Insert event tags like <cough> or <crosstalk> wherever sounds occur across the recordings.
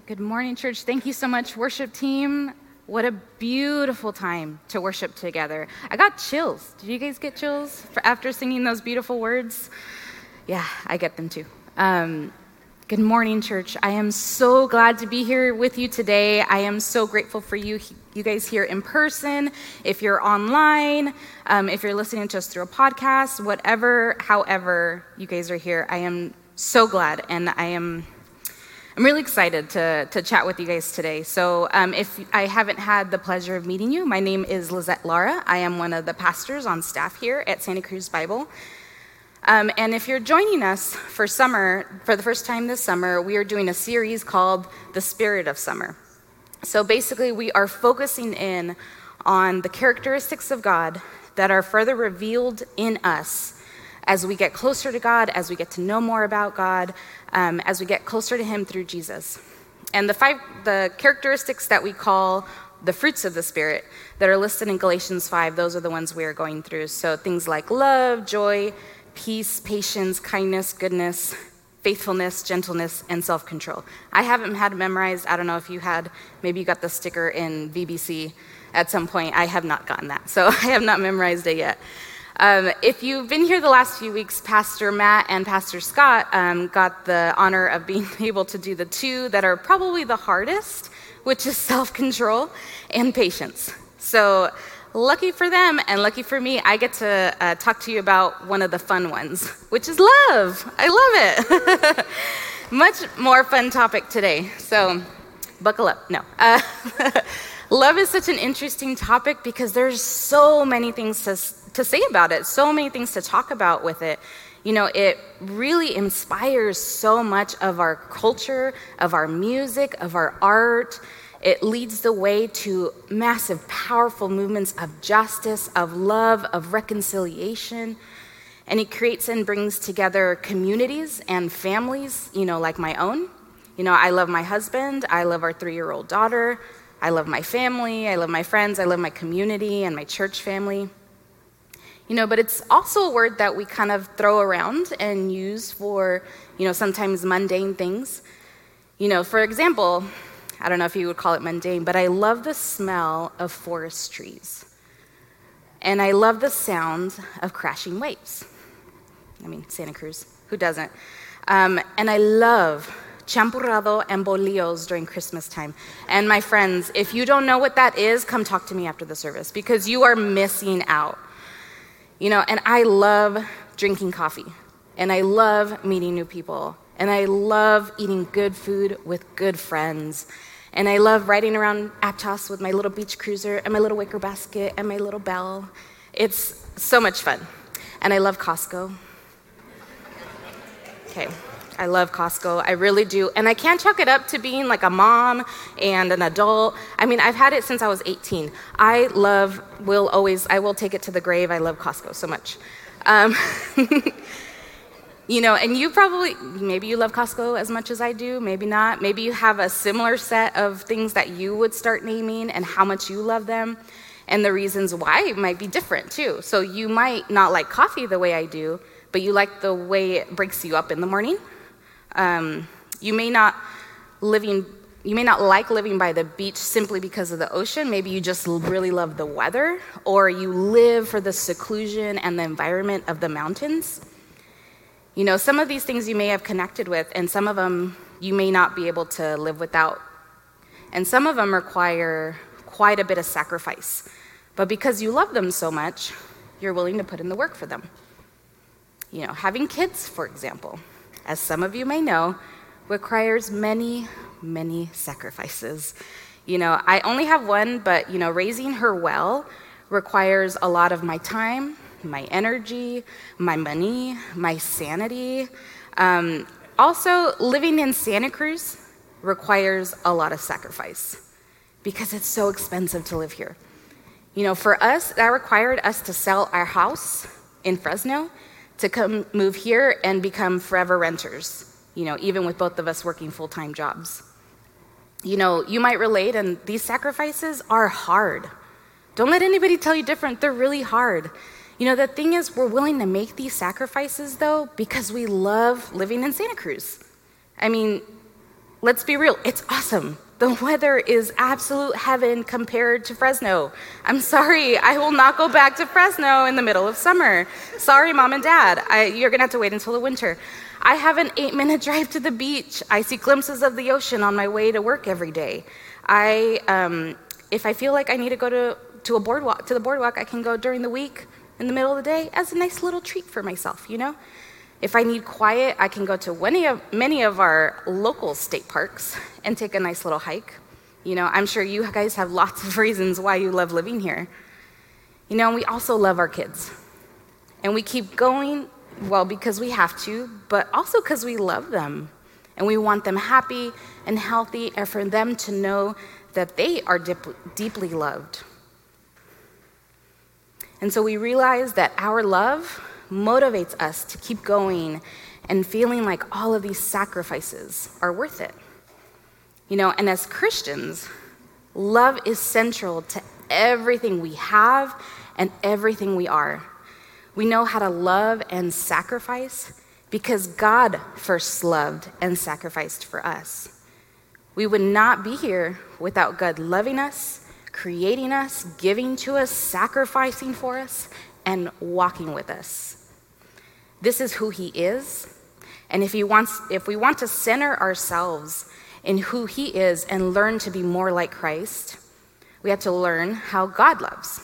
right, good morning, church. Thank you so much, worship team. What a beautiful time to worship together. I got chills. Did you guys get chills after singing those beautiful words? Yeah, I get them too. Um, good morning, church. I am so glad to be here with you today. I am so grateful for you, you guys here in person. If you're online, um, if you're listening to us through a podcast, whatever, however you guys are here, I am so glad, and I am I'm really excited to, to chat with you guys today. So, um, if I haven't had the pleasure of meeting you, my name is Lizette Lara. I am one of the pastors on staff here at Santa Cruz Bible. Um, and if you're joining us for summer, for the first time this summer, we are doing a series called The Spirit of Summer. So, basically, we are focusing in on the characteristics of God that are further revealed in us as we get closer to God, as we get to know more about God, um, as we get closer to Him through Jesus. And the five, the characteristics that we call the fruits of the Spirit that are listed in Galatians 5, those are the ones we are going through. So things like love, joy, peace, patience, kindness, goodness, faithfulness, gentleness, and self control. I haven't had memorized. I don't know if you had, maybe you got the sticker in VBC at some point. I have not gotten that. So <laughs> I have not memorized it yet. Um, if you've been here the last few weeks, Pastor Matt and Pastor Scott um, got the honor of being <laughs> able to do the two that are probably the hardest, which is <laughs> self control and patience. So, lucky for them and lucky for me, I get to uh, talk to you about one of the fun ones, which is love. I love it. <laughs> Much more fun topic today. So, buckle up. No. Uh, love is such an interesting topic because there's so many things to to say about it, so many things to talk about with it. You know, it really inspires so much of our culture, of our music, of our art. It leads the way to massive, powerful movements of justice, of love, of reconciliation. And it creates and brings together communities and families, you know, like my own. You know, I love my husband, I love our three year old daughter, I love my family, I love my friends, I love my community and my church family. You know, but it's also a word that we kind of throw around and use for, you know, sometimes mundane things. You know, for example, I don't know if you would call it mundane, but I love the smell of forest trees. And I love the sound of crashing waves. I mean, Santa Cruz, who doesn't? Um, and I love champurrado and bolillos during Christmas time. And my friends, if you don't know what that is, come talk to me after the service because you are missing out. You know, and I love drinking coffee, and I love meeting new people, and I love eating good food with good friends. And I love riding around Aptos with my little beach cruiser and my little wicker basket and my little bell. It's so much fun. And I love Costco. Okay. I love Costco. I really do. And I can't chalk it up to being like a mom and an adult. I mean, I've had it since I was 18. I love, will always, I will take it to the grave. I love Costco so much. Um, <laughs> you know, and you probably, maybe you love Costco as much as I do, maybe not. Maybe you have a similar set of things that you would start naming and how much you love them. And the reasons why might be different too. So you might not like coffee the way I do, but you like the way it breaks you up in the morning um, you may not living you may not like living by the beach simply because of the ocean. Maybe you just really love the weather, or you live for the seclusion and the environment of the mountains. You know, some of these things you may have connected with, and some of them you may not be able to live without. And some of them require quite a bit of sacrifice. But because you love them so much, you're willing to put in the work for them. You know, having kids, for example as some of you may know, requires many, many sacrifices. You know, I only have one, but, you know, raising her well requires a lot of my time, my energy, my money, my sanity. Um, also, living in Santa Cruz requires a lot of sacrifice because it's so expensive to live here. You know, for us, that required us to sell our house in Fresno to come move here and become forever renters, you know, even with both of us working full time jobs. You know, you might relate, and these sacrifices are hard. Don't let anybody tell you different, they're really hard. You know, the thing is, we're willing to make these sacrifices, though, because we love living in Santa Cruz. I mean, let's be real, it's awesome. The weather is absolute heaven compared to Fresno. I'm sorry, I will not go back to Fresno in the middle of summer. Sorry, mom and dad, I, you're gonna have to wait until the winter. I have an eight minute <laughs> drive to the beach. I see glimpses of the ocean on my way to work every day. I, um, if I feel like I need to go to, to a boardwalk, to the boardwalk, I can go during the week in the middle of the day as a nice little treat for myself, you know? If I need quiet, I can go to many of, our local state parks and take a nice little hike. You know, I'm sure you guys have lots of <laughs> reasons why you love living here. You know, we also love our kids. And we keep going, well, because we have to, but also because we love them. And we want them happy and healthy, and for them to know that they are dip- deeply loved. And so we realize that our love motivates us to keep going and feeling like all of these sacrifices are worth it. You know, and as Christians, love is central to everything we have and everything we are. We know how to love and sacrifice because God first loved and sacrificed for us. We would not be here without God loving us, creating us, giving to us, sacrificing for us, and walking with us. This is who he is. And if, he wants, if we want to center ourselves in who he is and learn to be more like Christ, we have to learn how God loves.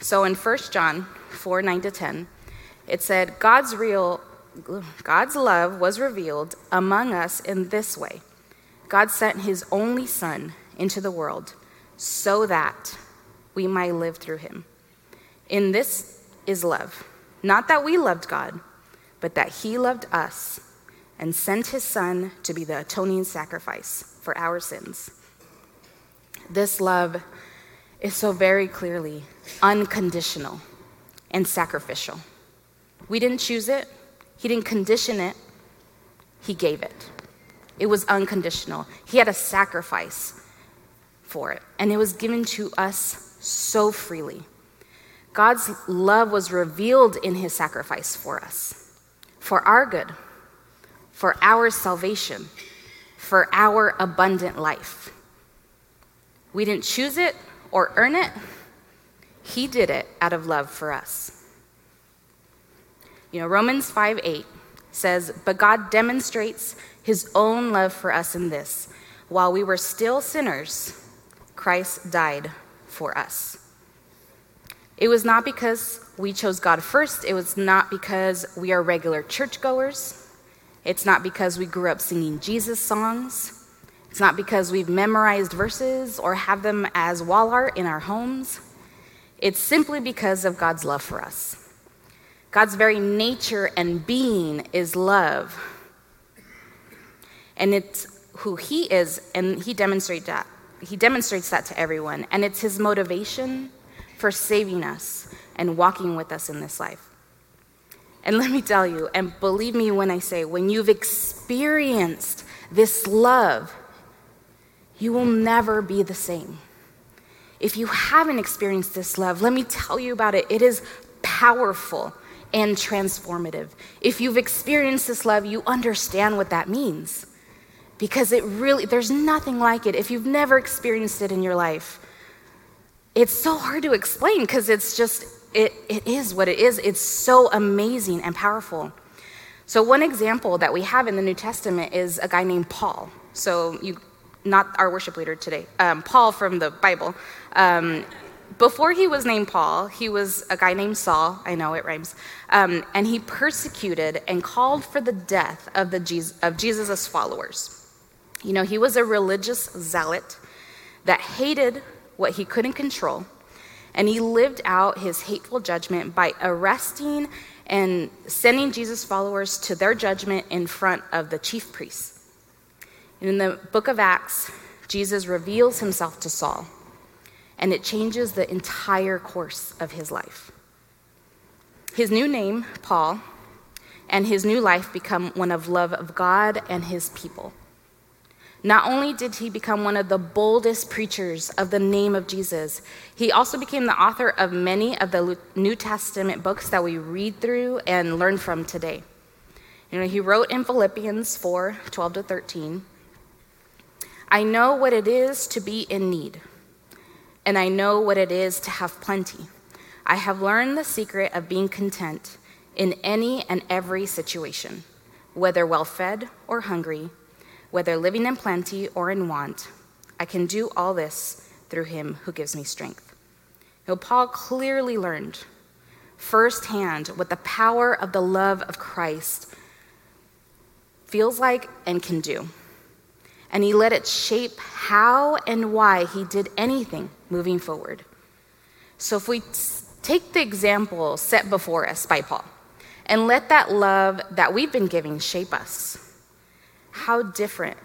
So in 1 John 4 9 to 10, it said, God's real, God's love was revealed among us in this way God sent his only Son into the world so that we might live through him. In this is love not that we loved God, but that He loved us and sent His Son to be the atoning sacrifice for our sins. This love is so very clearly unconditional and sacrificial. We didn't choose it, He didn't condition it, He gave it. It was unconditional. He had a sacrifice for it, and it was given to us so freely. God's love was revealed in his sacrifice for us, for our good, for our salvation, for our abundant life. We didn't choose it or earn it, he did it out of love for us. You know, Romans 5 8 says, But God demonstrates his own love for us in this while we were still sinners, Christ died for us. It was not because we chose God first. It was not because we are regular churchgoers. It's not because we grew up singing Jesus songs. It's not because we've memorized verses or have them as wall art in our homes. It's simply because of God's love for us. God's very nature and being is love. And it's who He is, and He demonstrates that. He demonstrates that to everyone. And it's His motivation for saving us and walking with us in this life. And let me tell you, and believe me when I say, when you've experienced this love, you will never be the same. If you haven't experienced this love, let me tell you about it. It is powerful and transformative. If you've experienced this love, you understand what that means. Because it really, there's nothing like it. If you've never experienced it in your life, it's so hard to explain because it's just, it, it is what it is. It's so amazing and powerful. So, one example that we have in the New Testament is a guy named Paul. So, you, not our worship leader today, um, Paul from the Bible. Um, before he was named Paul, he was a guy named Saul. I know it rhymes. Um, and he persecuted and called for the death of, the Jesus, of Jesus' followers. You know, he was a religious zealot that hated what he couldn't control, and he lived out his hateful judgment by arresting and sending Jesus' followers to their judgment in front of the chief priests. In the book of Acts, Jesus reveals himself to Saul, and it changes the entire course of his life. His new name, Paul, and his new life become one of love of God and his people. Not only did he become one of the boldest preachers of the name of Jesus, he also became the author of many of the New Testament books that we read through and learn from today. You know, he wrote in Philippians 4 12 to 13. I know what it is to be in need, and I know what it is to have plenty. I have learned the secret of being content in any and every situation, whether well fed or hungry, whether living in plenty or in want. I can do all this through him who gives me strength. Now, Paul clearly learned firsthand what the power of the love of Christ feels like and can do and he let it shape how and why he did anything moving forward. So if we take the example set before us by Paul and let that love that we've been giving shape us, how different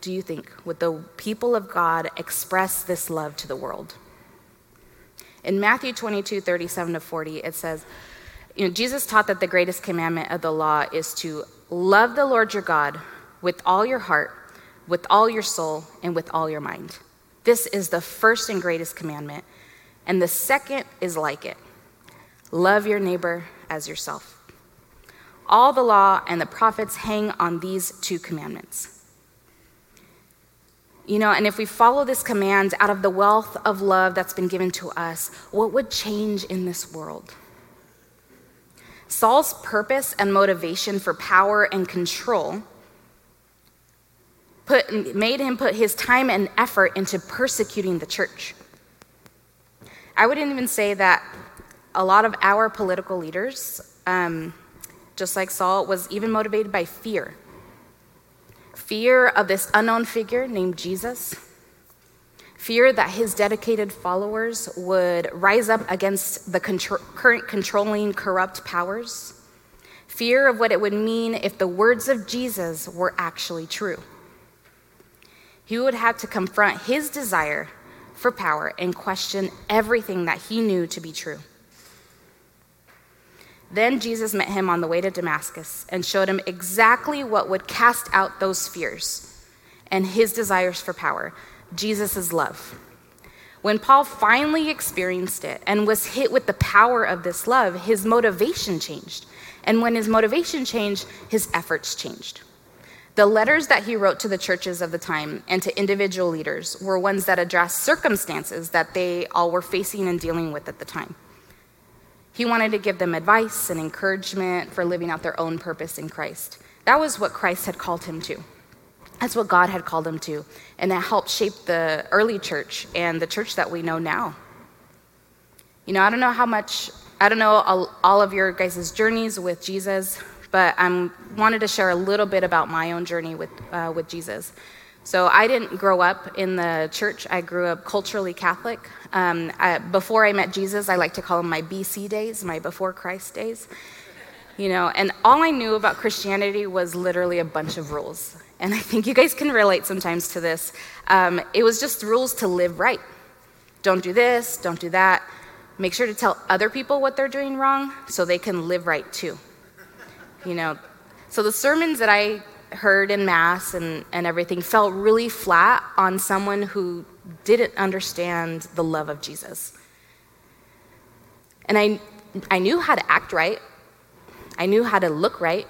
do you think would the people of God express this love to the world? In Matthew 22, 37 to 40, it says, you know, Jesus taught that the greatest commandment of the law is to love the Lord your God with all your heart with all your soul and with all your mind. This is the first and greatest commandment. And the second is like it love your neighbor as yourself. All the law and the prophets hang on these two commandments. You know, and if we follow this command out of the wealth of love that's been given to us, what would change in this world? Saul's purpose and motivation for power and control put, made him put his time and effort into persecuting the church. I wouldn't even say that a lot of our political leaders, um, just like Saul, was even motivated by fear. Fear of this unknown figure named Jesus, fear that his dedicated followers would rise up against the current controlling corrupt powers, fear of what it would mean if the words of Jesus were actually true. He would have to confront his desire for power and question everything that he knew to be true. Then Jesus met him on the way to Damascus and showed him exactly what would cast out those fears and his desires for power Jesus' love. When Paul finally experienced it and was hit with the power of this love, his motivation changed. And when his motivation changed, his efforts changed. The letters that he wrote to the churches of the time and to individual leaders were ones that addressed circumstances that they all were facing and dealing with at the time. He wanted to give them advice and encouragement for living out their own purpose in Christ. That was what Christ had called him to. That's what God had called him to. And that helped shape the early church and the church that we know now. You know, I don't know how much, I don't know all, of your guys' journeys with Jesus, but I wanted to share a little bit about my own journey with, uh, with Jesus. So I didn't grow up in the church. I grew up culturally Catholic. Um, I, before I met Jesus, I like to call them my BC days, my before Christ days. You know, and all I knew about Christianity was literally a bunch of rules. And I think you guys can relate sometimes to this. Um, it was just rules to live right. Don't do this, don't do that. Make sure to tell other people what they're doing wrong so they can live right too you know. So the sermons that I heard in Mass and, and everything felt really flat on someone who didn't understand the love of Jesus. And I, I knew how to act right, I knew how to look right.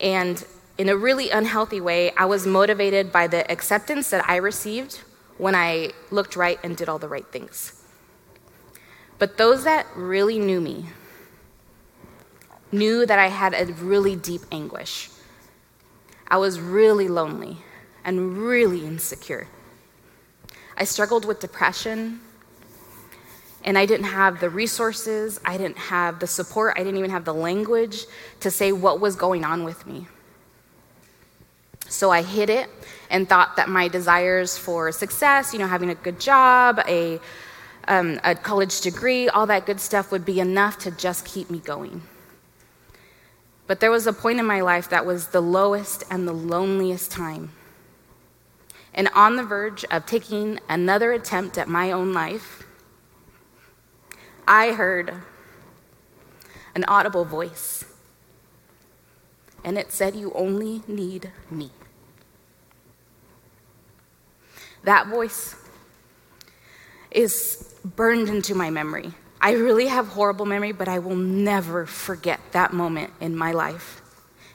And in a really unhealthy way, I was motivated by the acceptance that I received when I looked right and did all the right things. But those that really knew me, knew that I had a really deep anguish. I was really lonely and really insecure. I struggled with depression, and I didn't have the resources, I didn't have the support, I didn't even have the language to say what was going on with me. So I hid it and thought that my desires for success, you know, having a good job, a, um, a college degree, all that good stuff would be enough to just keep me going. But there was a point in my life that was the lowest and the loneliest time. And on the verge of taking another attempt at my own life, I heard an audible voice. And it said, You only need me. That voice is burned into my memory. I really have horrible memory, but I will never forget that moment in my life.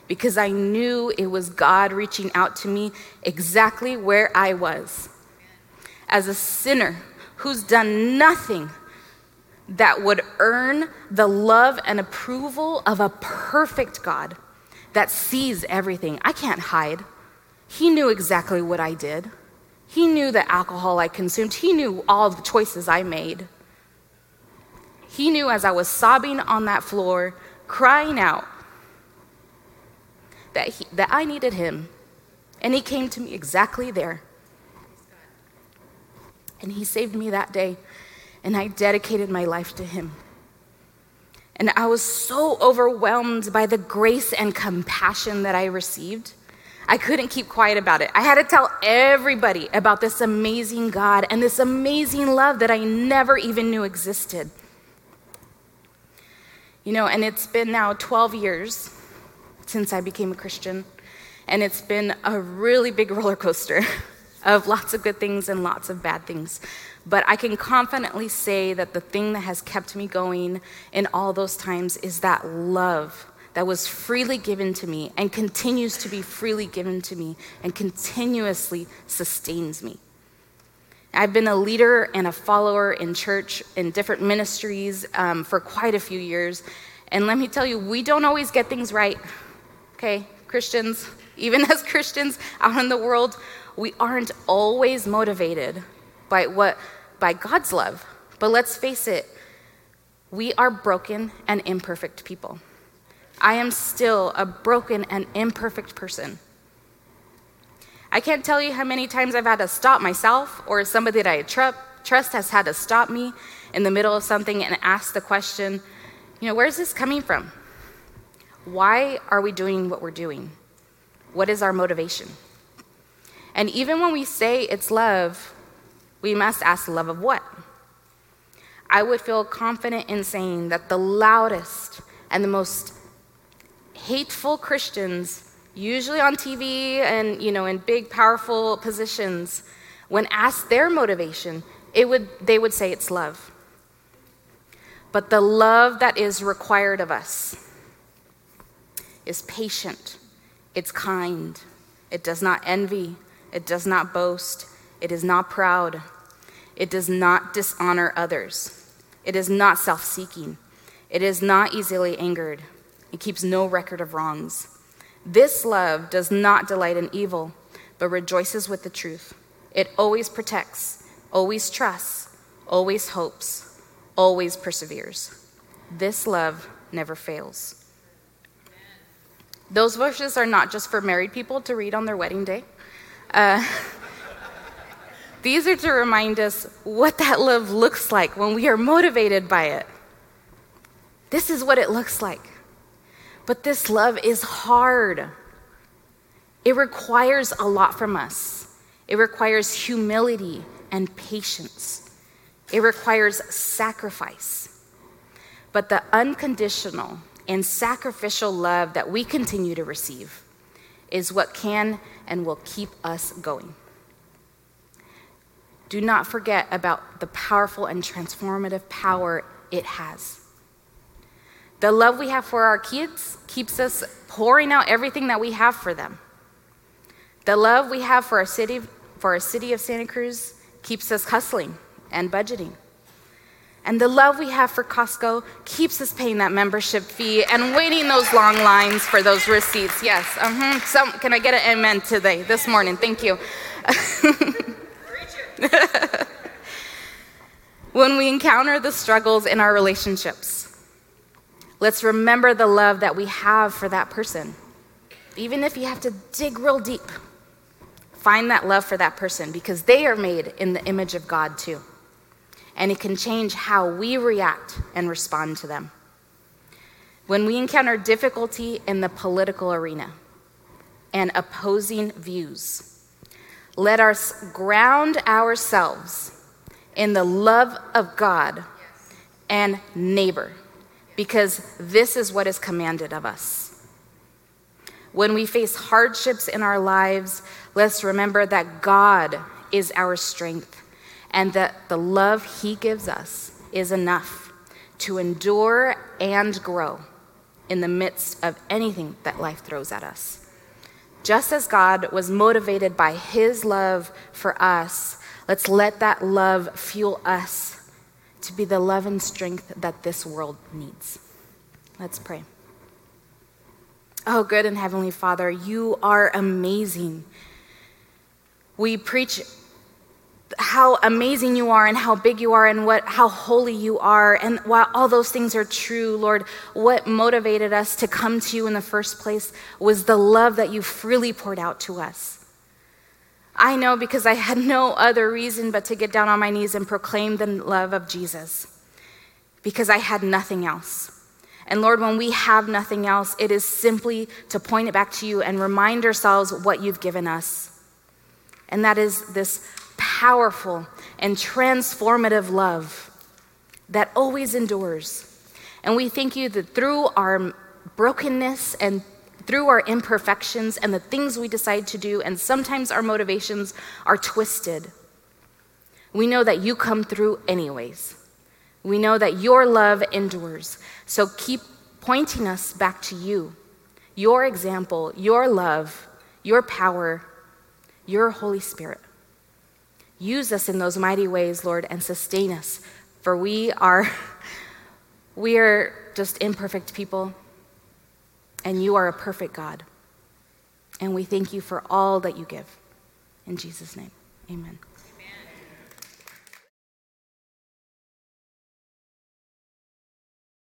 because I knew it was God reaching out to me exactly where I was. As a sinner who's done nothing that would earn the love and approval of a perfect God that sees everything. I can't hide. He knew exactly what I did. He knew the alcohol I consumed. He knew all the choices I made. He knew as I was sobbing on that floor, crying out, that, he, that I needed him. And he came to me exactly there. And he saved me that day. And I dedicated my life to him. And I was so overwhelmed by the grace and compassion that I received. I couldn't keep quiet about it. I had to tell everybody about this amazing God and this amazing love that I never even knew existed. You know, and it's been now 12 years since I became a Christian, and it's been a really big <laughs> roller coaster of lots of good things and lots of bad things. But I can confidently say that the thing that has kept me going in all those times is that love that was freely given to me and continues to be freely given to me and continuously sustains me. I've been a leader and a follower in church in different ministries um, for quite a few years. And let me tell you, we don't always get things right, okay? Christians, <laughs> even as Christians out in the world, we aren't always motivated by what by God's love. But let's face it, we are broken and imperfect people. I am still a broken and imperfect person. I can't tell you how many times I've had to stop myself or somebody that I tr- trust has had to stop me in the middle of something and ask the question, you know, where's this coming from? Why are we doing what we're doing? What is our motivation? And even when we say it's love, we must ask the love of what? I would feel confident in saying that the loudest and the most hateful Christians, usually on TV and you know in big powerful positions, when asked their motivation, it would, they would say it's love. But the love that is required of us is patient, it's kind, it does not envy, it does not boast, it is not proud, it does not dishonor others, it is not self seeking, it is not easily angered, it keeps no record of wrongs. This love does not delight in evil, but rejoices with the truth. It always protects, always trusts, always hopes, always perseveres. This love never fails. Those verses are not just for married people to read on their wedding day. Uh, <laughs> these are to remind us what that love looks like when we are motivated by it. This is what it looks like. But this love is hard. It requires a lot from us. It requires humility and patience. It requires sacrifice. But the unconditional and sacrificial love that we continue to receive is what can and will keep us going. Do not forget about the powerful and transformative power it has. The love we have for our kids keeps us pouring out everything that we have for them. The love we have for our city, for our city of Santa Cruz keeps us hustling and budgeting. And the love we have for Costco keeps us paying that membership fee and waiting those long lines for those receipts. Yes. Uh-huh. Can I get an amen today, this morning? Thank you. <laughs> when we encounter the struggles in our relationships, let's remember the love that we have for that person. Even if you have to dig real deep, find that love for that person because they are made in the image of God too and it can change how we react and respond to them. When we encounter difficulty in the political arena and opposing views, let us ground ourselves in the love of God and neighbor, because this is what is commanded of us. When we face hardships in our lives, let's remember that God is our strength and that the love He gives us is enough to endure and grow in the midst of anything that life throws at us. Just as God was motivated by his love for us, let's let that love fuel us to be the love and strength that this world needs. Let's pray. Oh, good and heavenly Father, you are amazing. We preach how amazing you are and how big you are and what how holy you are and while all those things are true lord what motivated us to come to you in the first place was the love that you freely poured out to us i know because i had no other reason but to get down on my knees and proclaim the love of jesus because i had nothing else and lord when we have nothing else it is simply to point it back to you and remind ourselves what you've given us and that is this powerful and transformative love that always endures. And we thank you that through our brokenness and through our imperfections and the things we decide to do, and sometimes our motivations are twisted, we know that you come through anyways. We know that your love endures. So keep pointing us back to you, your example, your love, your power, your Holy Spirit. Use us in those mighty ways, Lord, and sustain us, for we are <laughs> we are just imperfect people, and you are a perfect God. And we thank you for all that you give. In Jesus' name, amen.